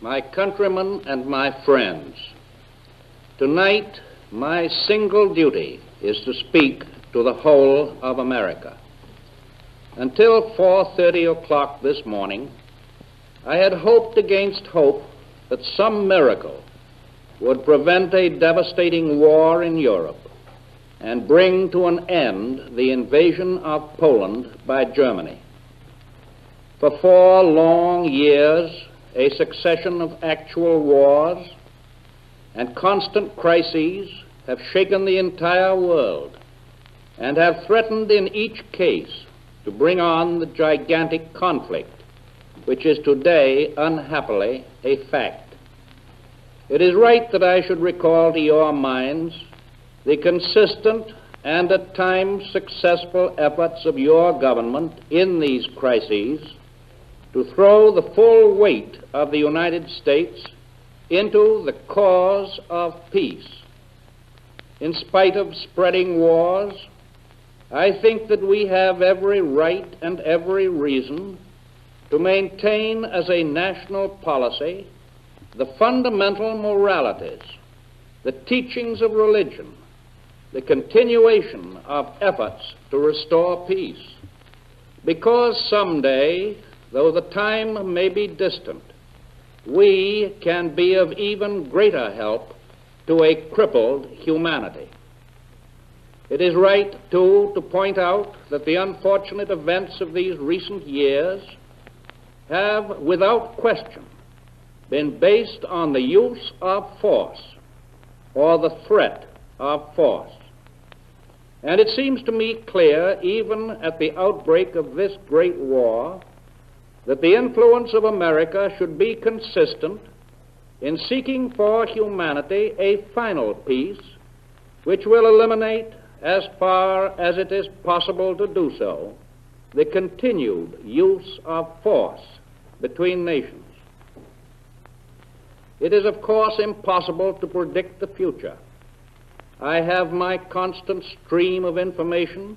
my countrymen, and my friends, tonight my single duty is to speak to the whole of America. Until 4:30 o'clock this morning, I had hoped against hope that some miracle would prevent a devastating war in Europe and bring to an end the invasion of Poland by Germany. For four long years, a succession of actual wars and constant crises have shaken the entire world and have threatened in each case to bring on the gigantic conflict which is today, unhappily, a fact. It is right that I should recall to your minds the consistent and at times successful efforts of your government in these crises to throw the full weight of the United States into the cause of peace. In spite of spreading wars, I think that we have every right and every reason to maintain as a national policy the fundamental moralities, the teachings of religion, the continuation of efforts to restore peace. Because someday, though the time may be distant, we can be of even greater help to a crippled humanity. It is right, too, to point out that the unfortunate events of these recent years have, without question, been based on the use of force or the threat of force. And it seems to me clear, even at the outbreak of this great war, that the influence of America should be consistent in seeking for humanity a final peace which will eliminate, as far as it is possible to do so, the continued use of force between nations. It is, of course, impossible to predict the future. I have my constant stream of information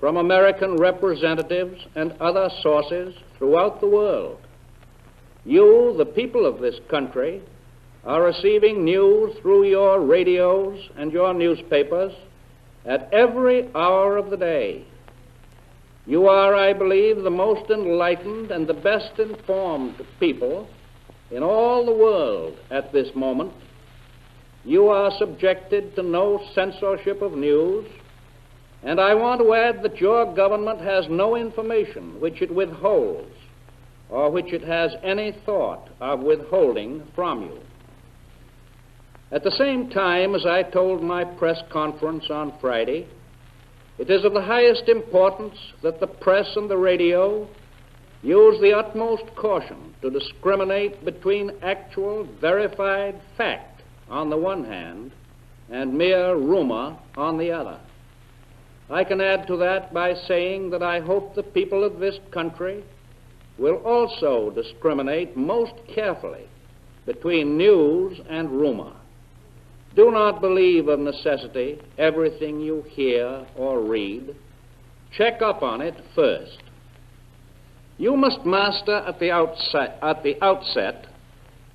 from American representatives and other sources throughout the world. You, the people of this country, are receiving news through your radios and your newspapers at every hour of the day. You are, I believe, the most enlightened and the best informed people in all the world at this moment. You are subjected to no censorship of news, and I want to add that your government has no information which it withholds or which it has any thought of withholding from you. At the same time, as I told my press conference on Friday, it is of the highest importance that the press and the radio use the utmost caution to discriminate between actual, verified fact on the one hand and mere rumor on the other. I can add to that by saying that I hope the people of this country will also discriminate most carefully between news and rumor. Do not believe of necessity everything you hear or read. Check up on it first. You must master at the outset, at the outset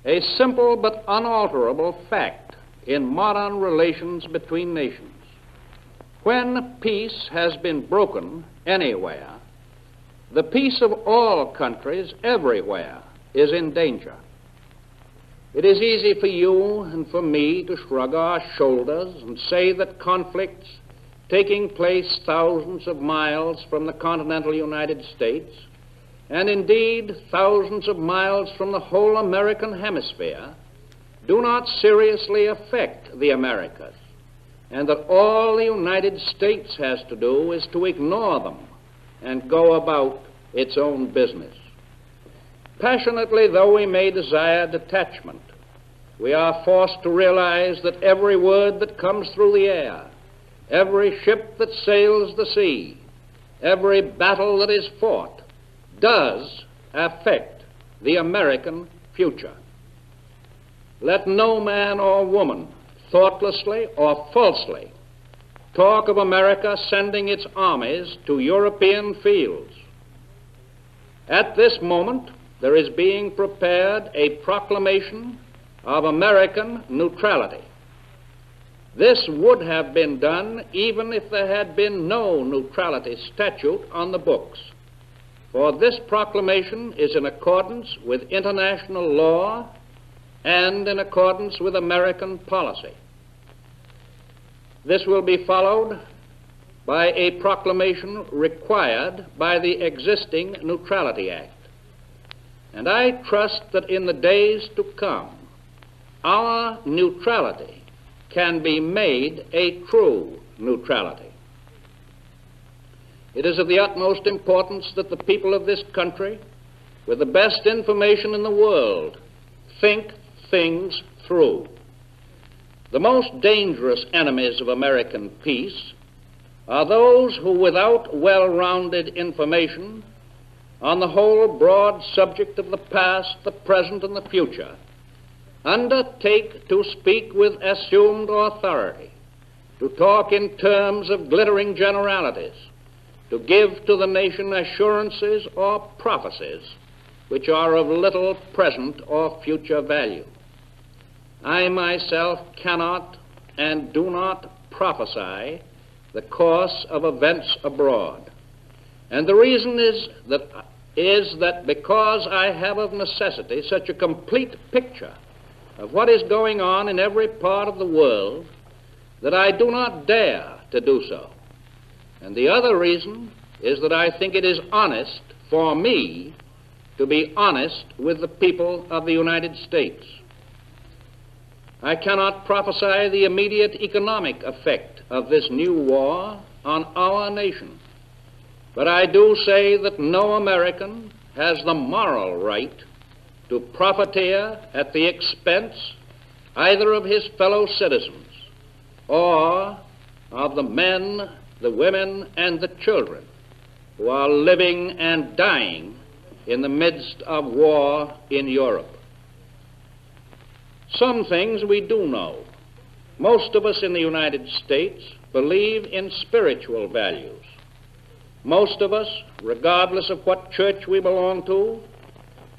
a simple but unalterable fact in modern relations between nations. When peace has been broken anywhere, the peace of all countries everywhere is in danger. It is easy for you and for me to shrug our shoulders and say that conflicts taking place thousands of miles from the continental United States, and indeed thousands of miles from the whole American hemisphere, do not seriously affect the Americas, and that all the United States has to do is to ignore them and go about its own business. Passionately though we may desire detachment, we are forced to realize that every word that comes through the air, every ship that sails the sea, every battle that is fought, does affect the American future. Let no man or woman, thoughtlessly or falsely, talk of America sending its armies to European fields. At this moment, there is being prepared a proclamation of American neutrality. This would have been done even if there had been no neutrality statute on the books, for this proclamation is in accordance with international law and in accordance with American policy. This will be followed by a proclamation required by the existing Neutrality Act. And I trust that in the days to come, our neutrality can be made a true neutrality. It is of the utmost importance that the people of this country, with the best information in the world, think things through. The most dangerous enemies of American peace are those who, without well rounded information on the whole broad subject of the past, the present, and the future, undertake to speak with assumed authority, to talk in terms of glittering generalities, to give to the nation assurances or prophecies which are of little present or future value. I myself cannot and do not prophesy the course of events abroad. And the reason is that, is that because I have of necessity such a complete picture of what is going on in every part of the world that I do not dare to do so. And the other reason is that I think it is honest for me to be honest with the people of the United States. I cannot prophesy the immediate economic effect of this new war on our nation, but I do say that no American has the moral right to profiteer at the expense either of his fellow citizens or of the men, the women, and the children who are living and dying in the midst of war in Europe. Some things we do know. Most of us in the United States believe in spiritual values. Most of us, regardless of what church we belong to,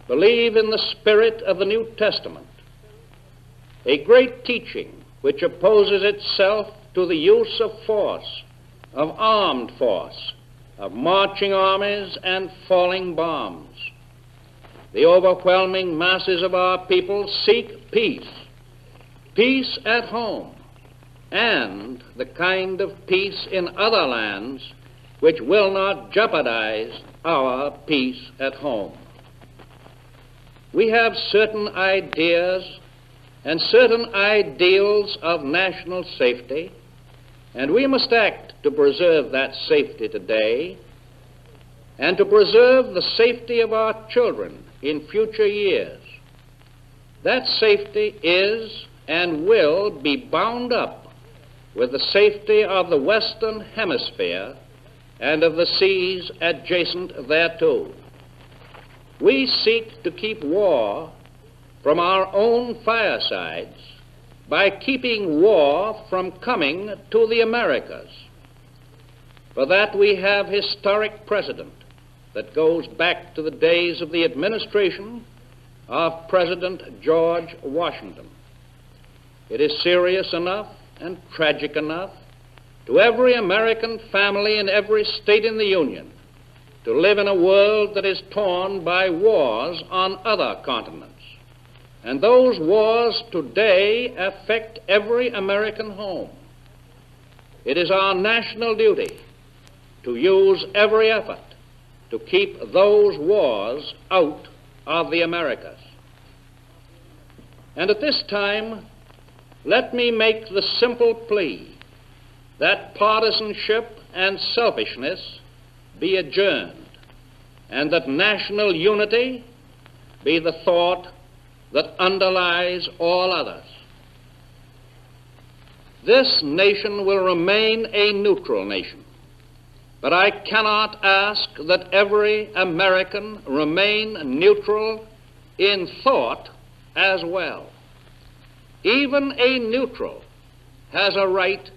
believe in the spirit of the New Testament, a great teaching which opposes itself to the use of force, of armed force, of marching armies and falling bombs. The overwhelming masses of our people seek peace, peace at home, and the kind of peace in other lands which will not jeopardize our peace at home. We have certain ideas and certain ideals of national safety, and we must act to preserve that safety today and to preserve the safety of our children in future years. That safety is and will be bound up with the safety of the Western Hemisphere and of the seas adjacent thereto. We seek to keep war from our own firesides by keeping war from coming to the Americas. For that we have historic precedent that goes back to the days of the administration of President George Washington. It is serious enough and tragic enough to every American family in every state in the Union to live in a world that is torn by wars on other continents. And those wars today affect every American home. It is our national duty to use every effort to keep those wars out of the Americas. And at this time, let me make the simple plea that partisanship and selfishness be adjourned, and that national unity be the thought that underlies all others. This nation will remain a neutral nation, but I cannot ask that every American remain neutral in thought as well. Even a neutral has a right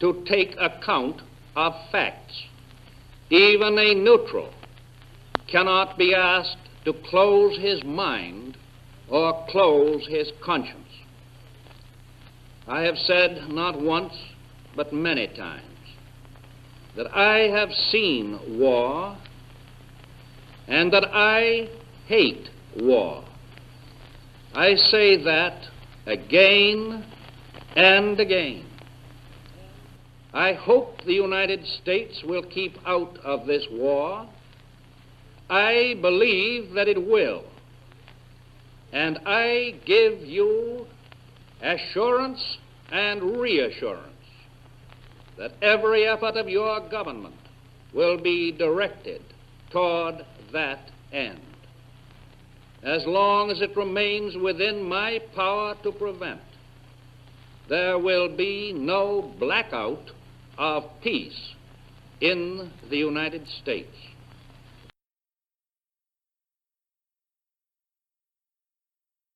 to take account of facts. Even a neutral cannot be asked to close his mind or close his conscience. I have said not once, but many times, that I have seen war and that I hate war. I say that again and again. I hope the United States will keep out of this war. I believe that it will. And I give you assurance and reassurance that every effort of your government will be directed toward that end. As long as it remains within my power to prevent, there will be no blackout of peace in the United States.